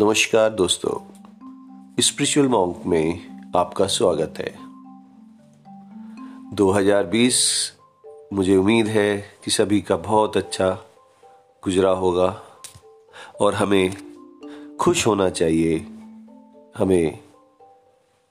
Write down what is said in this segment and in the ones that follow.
नमस्कार दोस्तों। Spiritual monk में आपका स्वागत है। 2020 मुझे उम्मीद है कि सभी का बहुत अच्छा गुजरा होगा और हमें खुश होना चाहिए। हमें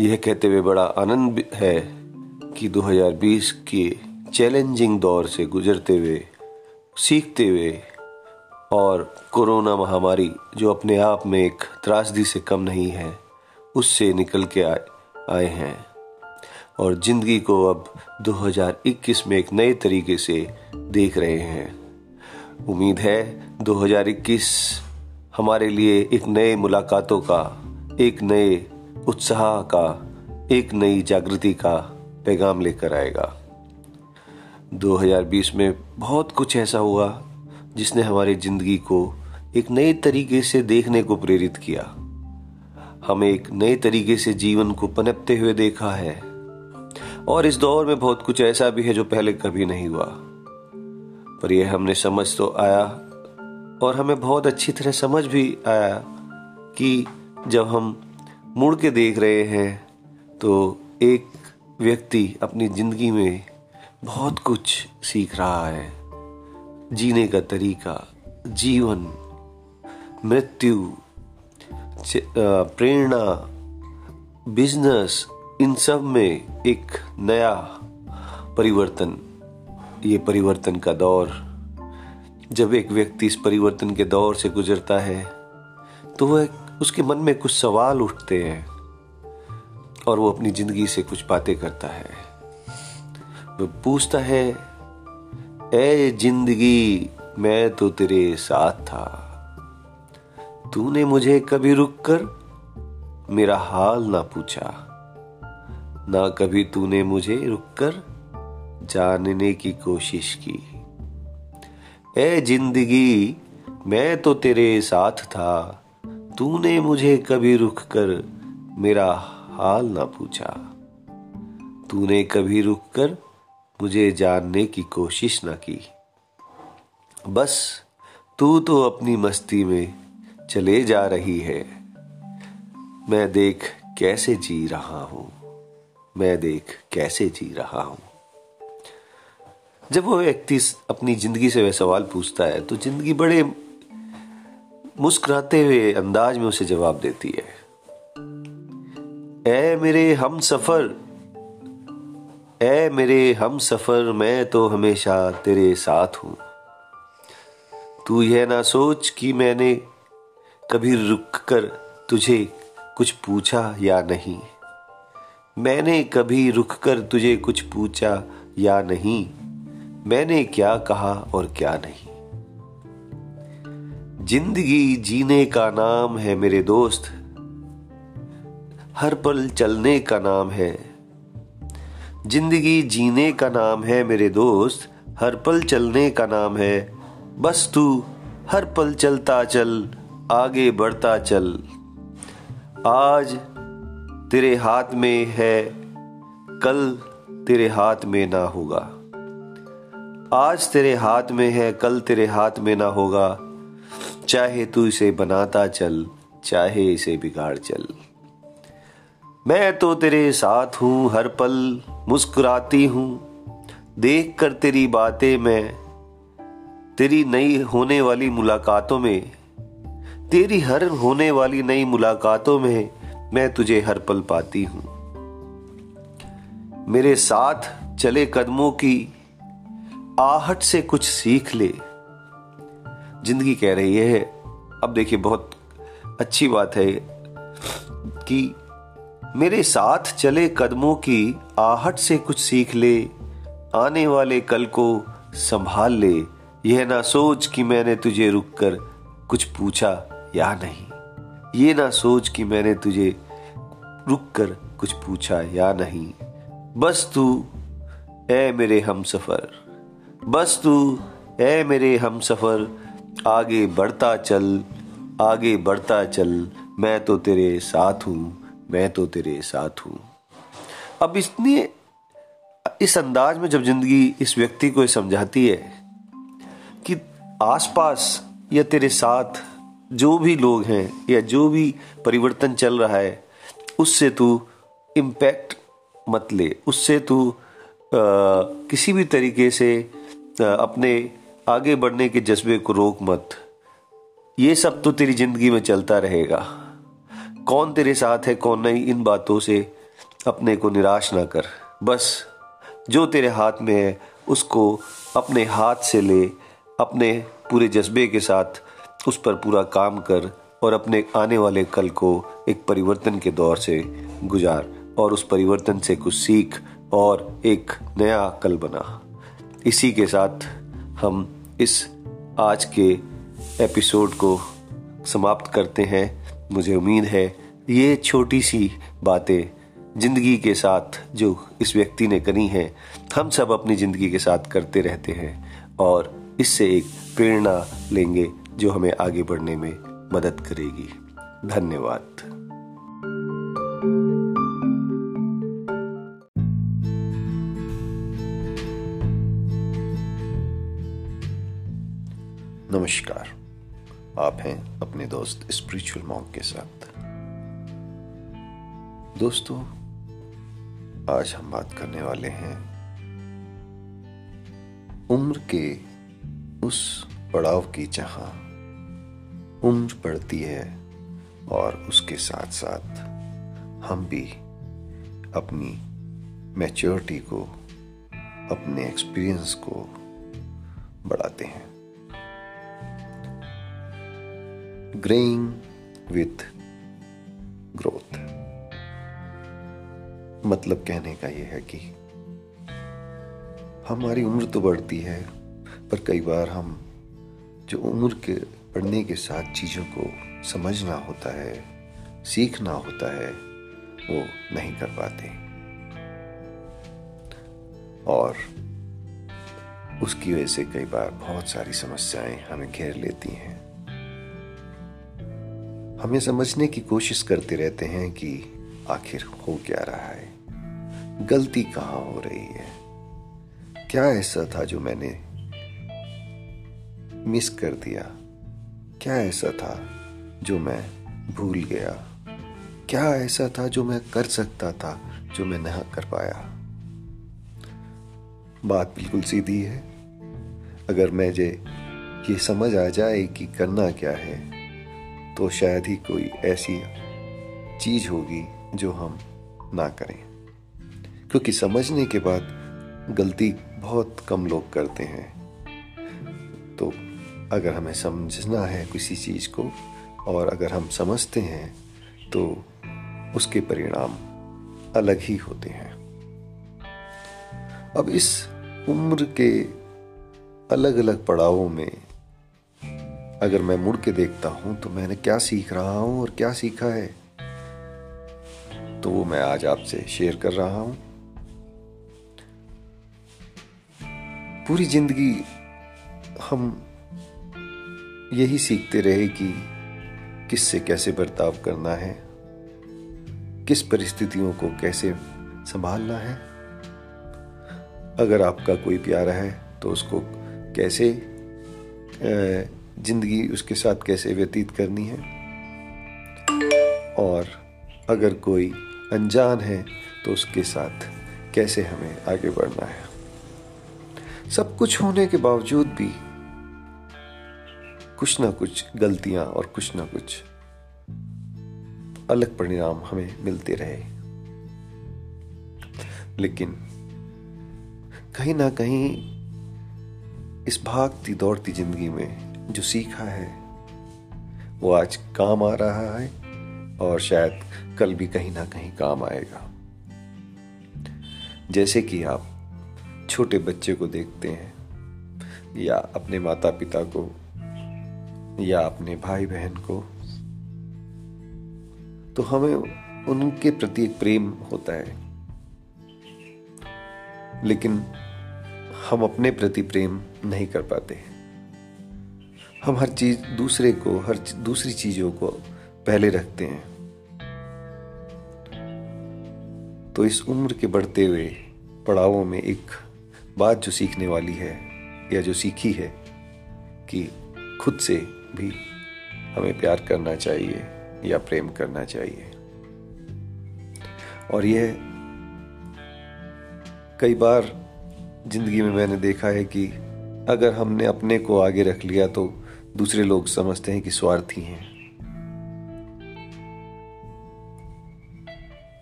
यह कहते हुए बड़ा आनंद है कि 2020 के चैलेंजिंग दौर से गुजरते हुए, सीखते हुए और कोरोना महामारी, जो अपने आप में एक त्रासदी से कम नहीं है, उससे निकल के आए आए हैं। और ज़िंदगी को अब 2021 में एक नए तरीके से देख रहे हैं। उम्मीद है 2021 हमारे लिए एक नए मुलाकातों का, एक नए उत्साह का, एक नई जागृति का पैगाम लेकर आएगा। 2020 में बहुत कुछ ऐसा हुआ जिसने हमारी ज़िंदगी को एक नए तरीके से देखने को प्रेरित किया। हमें एक नए तरीके से जीवन को पनपते हुए देखा है। और इस दौर में बहुत कुछ ऐसा भी है जो पहले कभी नहीं हुआ। पर यह हमने समझ तो आया और हमें बहुत अच्छी तरह समझ भी आया कि जब हम मुड़ के देख रहे हैं तो एक व्यक्ति अपनी ज़िंदगी में बहुत कुछ सीख रहा है। जीने का तरीका, जीवन, मृत्यु प्रेरणा बिज़नेस इन सब में एक नया परिवर्तन, ये परिवर्तन का दौर। जब एक व्यक्ति इस परिवर्तन के दौर से गुजरता है तो वह उसके मन में कुछ सवाल उठते हैं और वो अपनी ज़िंदगी से कुछ बातें करता है। वो पूछता है ए ज़िंदगी, मैं तो तेरे साथ था। तूने मुझे कभी रुक कर मेरा हाल ना पूछा। ना कभी तूने मुझे रुककर जानने की कोशिश की। ए ज़िंदगी, मैं तो तेरे साथ था। तूने मुझे कभी रुक कर मेरा हाल ना पूछा। तूने कभी रुक कर मुझे जानने की कोशिश न की। बस, तू तो अपनी मस्ती में चले जा रही है। मैं देख कैसे जी रहा हूँ। मैं देख कैसे जी रहा हूँ। जब वो व्यक्ति अपनी ज़िंदगी से वह सवाल पूछता है तो ज़िंदगी बड़े मुस्कुराते हुए अंदाज में उसे जवाब देती है। ए मेरे हम सफ़र ए मेरे हम सफ़र मैं तो हमेशा तेरे साथ हूँ। तू यह ना सोच कि मैंने कभी रुक कर तुझे कुछ पूछा या नहीं। मैंने कभी रुक कर तुझे कुछ पूछा या नहीं। मैंने क्या कहा और क्या नहीं। ज़िंदगी जीने का नाम है मेरे दोस्त। हर पल चलने का नाम है ज़िंदगी जीने का नाम है मेरे दोस्त, हर पल चलने का नाम है। बस तू, हर पल चलता चल, आगे बढ़ता चल। आज तेरे हाथ में है, कल तेरे हाथ में ना होगा। आज तेरे हाथ में है, कल तेरे हाथ में ना होगा। चाहे तू इसे बनाता चल, चाहे इसे बिगाड़ चल। मैं तो तेरे साथ हूँ हर पल, मुस्कुराती हूँ। देख कर तेरी बातें मैं, तेरी नई होने वाली मुलाकातों में, तेरी हर होने वाली नई मुलाकातों में मैं तुझे हर पल पाती हूँ। मेरे साथ चले कदमों की आहट से कुछ सीख ले। ज़िंदगी कह रही है, अब देखिए बहुत अच्छी बात है कि मेरे साथ चले कदमों की आहट से कुछ सीख ले, आने वाले कल को संभाल ले। यह ना सोच कि मैंने तुझे रुक कर कुछ पूछा या नहीं। ये ना सोच कि मैंने तुझे रुक कर कुछ पूछा या नहीं। बस तू, ए मेरे हम सफ़र बस तू, ए मेरे हम सफ़र आगे बढ़ता चल, आगे बढ़ता चल, मैं तो तेरे साथ हूँ। मैं तो तेरे साथ हूँ। अब इसने इस अंदाज में जब ज़िंदगी इस व्यक्ति को समझाती है कि आसपास या तेरे साथ जो भी लोग हैं या जो भी परिवर्तन चल रहा है उससे तू इम्पैक्ट मत ले। उससे तू किसी भी तरीके से आ, अपने आगे बढ़ने के जज्बे को रोक मत। ये सब तो तेरी ज़िंदगी में चलता रहेगा। कौन तेरे साथ है, कौन नहीं, इन बातों से अपने को निराश ना कर। बस, जो तेरे हाथ में है, उसको अपने हाथ से ले, अपने पूरे जज्बे के साथ उस पर पूरा काम कर और अपने आने वाले कल को एक परिवर्तन के दौर से गुजार और उस परिवर्तन से कुछ सीख और एक नया कल बना। इसी के साथ हम इस आज के एपिसोड को समाप्त करते हैं। मुझे उम्मीद है ये छोटी सी बातें ज़िंदगी के साथ जो इस व्यक्ति ने करी हैं, हम सब अपनी ज़िंदगी के साथ करते रहते हैं और इससे एक प्रेरणा लेंगे जो हमें आगे बढ़ने में मदद करेगी। धन्यवाद। नमस्कार। आप हैं अपने दोस्त स्पिरिचुअल मॉन्क के साथ। दोस्तों, आज हम बात करने वाले हैं उम्र के उस पड़ाव की जहाँ उम्र बढ़ती है और उसके साथ साथ हम भी अपनी मैच्योरिटी को, अपने एक्सपीरियंस को बढ़ाते हैं। ग्रेइंग विथ ग्रोथ मतलब कहने का यह है कि हमारी उम्र तो बढ़ती है, पर कई बार हम जो उम्र के, बढ़ने के साथ चीज़ों को समझना होता है, सीखना होता है, वो नहीं कर पाते। और उसकी वजह से कई बार बहुत सारी समस्याएँ हमें घेर लेती हैं। हम ये समझने की कोशिश करते रहते हैं कि आखिर हो क्या रहा है? गलती कहाँ हो रही है? क्या ऐसा था जो मैंने मिस कर दिया? क्या ऐसा था जो मैं भूल गया? क्या ऐसा था जो मैं कर सकता था जो मैं नहीं कर पाया? बात बिल्कुल सीधी है। अगर मुझे ये समझ आ जाए कि करना क्या है तो शायद ही कोई ऐसी चीज़ होगी जो हम ना करें। क्योंकि समझने के बाद गलती बहुत कम लोग करते हैं। तो अगर हमें समझना है किसी चीज़ को और अगर हम समझते हैं तो उसके परिणाम अलग ही होते हैं। अब इस उम्र के अलग अलग पड़ावों में अगर मैं मुड़ के देखता हूँ तो मैंने क्या सीख रहा हूँ और क्या सीखा है? तो वो मैं आज आपसे शेयर कर रहा हूँ। पूरी ज़िंदगी हम यही सीखते रहे कि किससे कैसे बर्ताव करना है, किस परिस्थितियों को कैसे संभालना है। अगर आपका कोई प्यारा है तो उसको कैसे ज़िंदगी उसके साथ कैसे व्यतीत करनी है? और अगर कोई अनजान है तो उसके साथ कैसे हमें आगे बढ़ना है? सब कुछ होने के बावजूद भी कुछ ना कुछ गलतियाँ और कुछ ना कुछ अलग परिणाम हमें मिलते रहे। लेकिन कहीं ना कहीं इस भागती दौड़ती ज़िंदगी में जो सीखा है, वो आज काम आ रहा है और शायद कल भी कहीं ना कहीं काम आएगा। जैसे कि आप छोटे बच्चे को देखते हैं, या अपने माता पिता को, या अपने भाई बहन को तो हमें उनके प्रति एक प्रेम होता है। लेकिन हम अपने प्रति प्रेम नहीं कर पाते हम हर चीज़ दूसरे को, हर दूसरी चीज़ों को पहले रखते हैं। तो इस उम्र के बढ़ते हुए पड़ावों में एक बात जो सीखने वाली है, या जो सीखी है, कि खुद से भी हमें प्यार करना चाहिए, या प्रेम करना चाहिए। और यह कई बार ज़िंदगी में मैंने देखा है कि अगर हमने अपने को आगे रख लिया तो दूसरे लोग समझते हैं कि स्वार्थी हैं।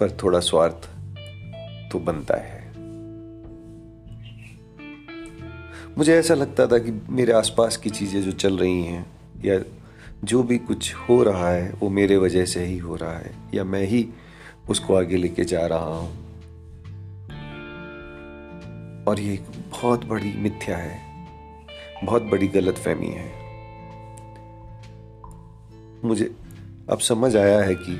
पर थोड़ा स्वार्थ तो बनता है। मुझे ऐसा लगता था कि मेरे आसपास की चीज़ें जो चल रही हैं, या जो भी कुछ हो रहा है, वो मेरे वजह से ही हो रहा है, या मैं ही उसको आगे लेके जा रहा हूँ। और ये एक बहुत बड़ी मिथ्या है, बहुत बड़ी गलत फहमी है। मुझे अब समझ आया है कि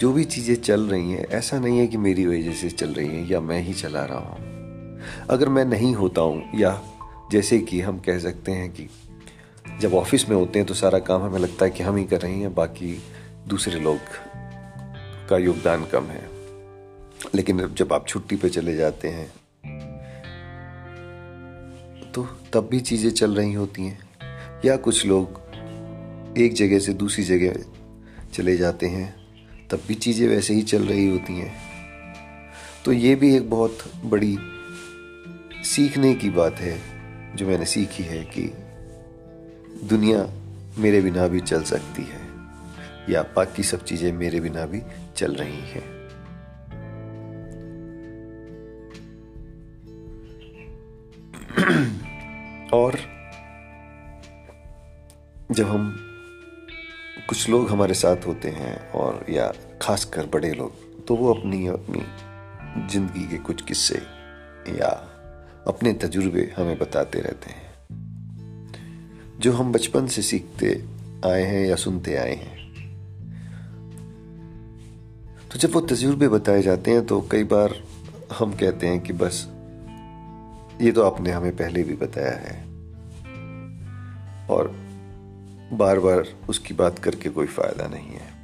जो भी चीज़ें चल रही हैं, ऐसा नहीं है कि मेरी वजह से चल रही हैं या मैं ही चला रहा हूँ। अगर मैं नहीं होता हूँ, या जैसे कि हम कह सकते हैं कि जब ऑफ़िस में होते हैं तो सारा काम हमें लगता है कि हम ही कर रहे हैं, बाकी दूसरे लोग का योगदान कम है। लेकिन जब आप छुट्टी पे चले जाते हैं तो तब भी चीज़ें चल रही होती हैं। या कुछ लोग एक जगह से दूसरी जगह चले जाते हैं, तब भी चीज़ें वैसे ही चल रही होती हैं। तो ये भी एक बहुत बड़ी सीखने की बात है, जो मैंने सीखी है कि दुनिया मेरे बिना भी चल सकती है, या बाकी सब चीज़ें मेरे बिना भी चल रही हैं। और जब हम कुछ लोग हमारे साथ होते हैं और, या खासकर बड़े लोग तो वो अपनी अपनी ज़िंदगी के कुछ किस्से या अपने तजुर्बे हमें बताते रहते हैं। जो हम बचपन से सीखते आए हैं या सुनते आए हैं। तो जब वो तजुर्बे बताए जाते हैं तो कई बार हम कहते हैं कि बस, ये तो आपने हमें पहले भी बताया है। और बार बार उसकी बात करके कोई फ़ायदा नहीं है।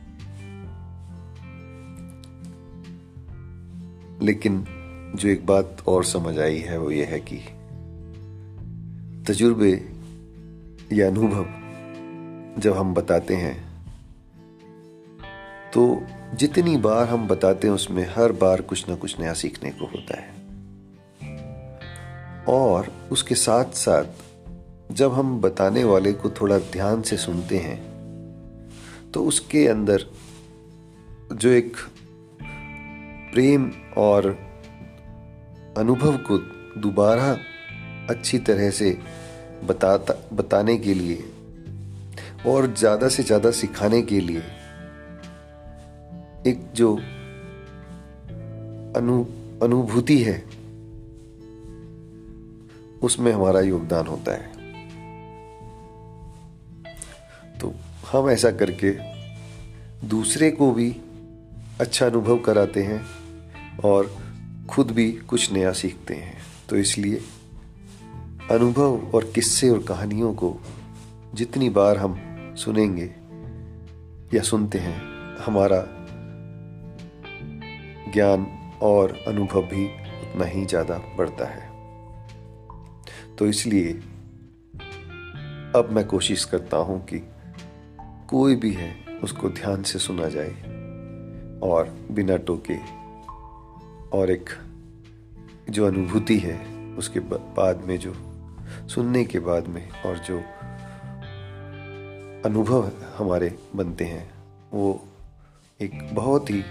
लेकिन जो एक बात और समझ आई है वो ये है कि तजुर्बे या अनुभव जब हम बताते हैं तो जितनी बार हम बताते हैं उसमें हर बार कुछ ना कुछ नया सीखने को होता है। और उसके साथ साथ जब हम बताने वाले को थोड़ा ध्यान से सुनते हैं तो उसके अंदर जो एक प्रेम और अनुभव को दोबारा अच्छी तरह से बताता, बताने के लिए और ज़्यादा से ज़्यादा सिखाने के लिए एक जो अनु, अनुभूति है, उसमें हमारा योगदान होता है। हम ऐसा करके दूसरे को भी अच्छा अनुभव कराते हैं और खुद भी कुछ नया सीखते हैं। तो इसलिए अनुभव और किस्से और कहानियों को जितनी बार हम सुनेंगे या सुनते हैं, हमारा ज्ञान और अनुभव भी उतना ही ज़्यादा बढ़ता है। तो इसलिए अब मैं कोशिश करता हूँ कि कोई भी है, उसको ध्यान से सुना जाए। और बिना टोके। और एक जो अनुभूति है, उसके बाद में जो, सुनने के बाद में और जो अनुभव हमारे बनते हैं, वो एक बहुत ही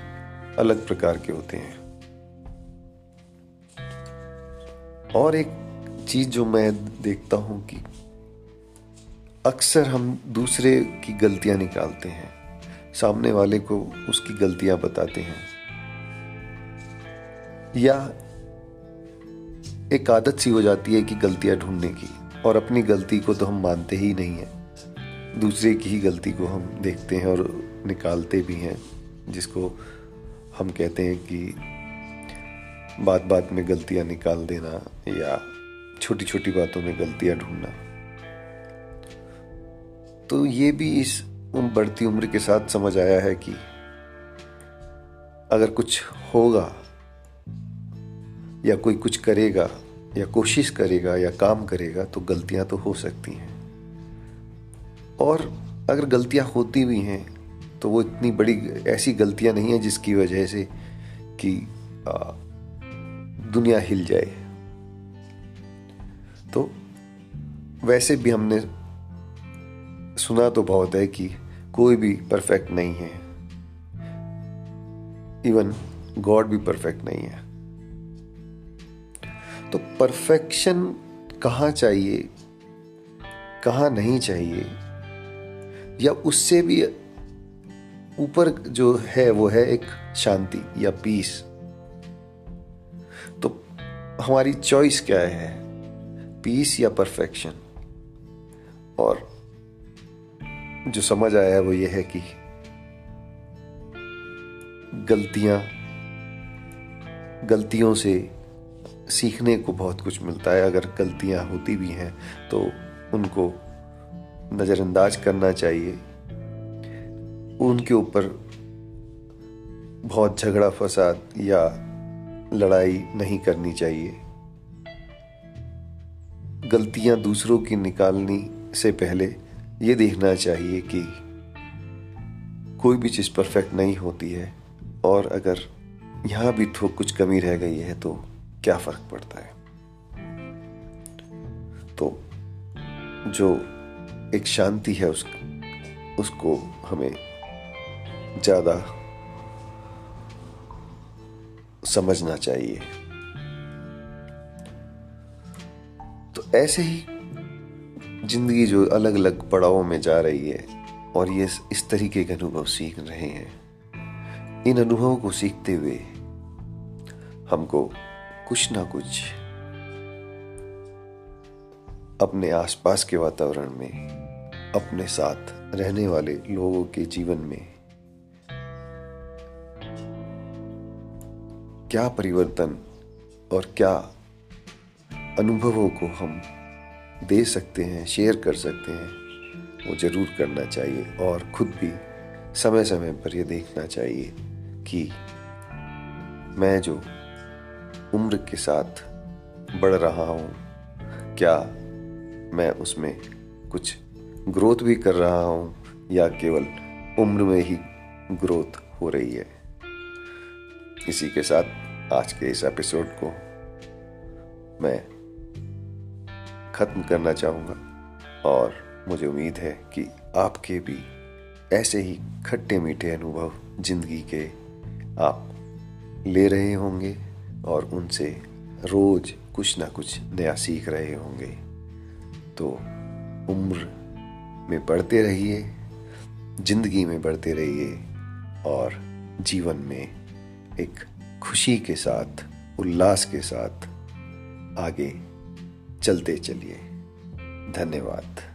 अलग प्रकार के होते हैं। और एक चीज़ जो मैं देखता हूँ कि अक्सर हम दूसरे की गलतियाँ निकालते हैं। सामने वाले को उसकी गलतियाँ बताते हैं। या एक आदत सी हो जाती है कि गलतियाँ ढूँढने की, और अपनी गलती को तो हम मानते ही नहीं है। दूसरे की ही गलती को हम देखते हैं और निकालते भी हैं, जिसको हम कहते हैं कि बात बात में गलतियाँ निकाल देना या छोटी छोटी बातों में गलतियाँ ढूंढना। तो ये भी इस बढ़ती उम्र के साथ समझ आया है कि अगर कुछ होगा, या कोई कुछ करेगा, या कोशिश करेगा, या काम करेगा तो गलतियाँ तो हो सकती हैं। और अगर गलतियाँ होती भी हैं तो वो इतनी बड़ी ऐसी गलतियाँ नहीं है जिसकी वजह से कि दुनिया हिल जाए। तो वैसे भी हमने सुना तो बहुत है कि कोई भी परफेक्ट नहीं है। इवन गॉड भी परफेक्ट नहीं है। तो परफेक्शन कहाँ चाहिए? कहाँ नहीं चाहिए? या उससे भी ऊपर जो है, वो है एक शांति या पीस तो हमारी चॉइस क्या है? पीस या परफेक्शन और जो समझ आया है वो ये है कि गलतियाँ, गलतियों से सीखने को बहुत कुछ मिलता है। अगर गलतियाँ होती भी हैं तो उनको नज़रअंदाज करना चाहिए। उनके ऊपर बहुत झगड़ा, फसाद या लड़ाई नहीं करनी चाहिए। गलतियाँ दूसरों की निकालनी से पहले ये देखना चाहिए कि कोई भी चीज़ परफेक्ट नहीं होती है और अगर यहाँ भी तो कुछ कमी रह गई है तो क्या फ़र्क पड़ता है? तो जो एक शांति है उस उसको हमें ज़्यादा समझना चाहिए। तो ऐसे ही ज़िंदगी जो अलग अलग पड़ावों में जा रही है और ये इस तरीके के अनुभव सीख रहे हैं। इन अनुभवों को सीखते हुए हमको कुछ ना कुछ अपने आसपास के वातावरण में, अपने साथ रहने वाले लोगों के जीवन में क्या परिवर्तन और क्या अनुभवों को हम दे सकते हैं शेयर कर सकते हैं, वो ज़रूर करना चाहिए और खुद भी समय समय पर यह देखना चाहिए कि मैं जो उम्र के साथ बढ़ रहा हूँ, क्या मैं उसमें कुछ ग्रोथ भी कर रहा हूँ या केवल उम्र में ही ग्रोथ हो रही है? इसी के साथ आज के इस एपिसोड को मैं ख़त्म करना चाहूँगा। और मुझे उम्मीद है कि आपके भी ऐसे ही खट्टे मीठे अनुभव ज़िंदगी के आप ले रहे होंगे और उनसे रोज कुछ ना कुछ नया सीख रहे होंगे। तो उम्र में बढ़ते रहिए, ज़िंदगी में बढ़ते रहिए और जीवन में एक खुशी के साथ, उल्लास के साथ आगे चलते चलिए। धन्यवाद।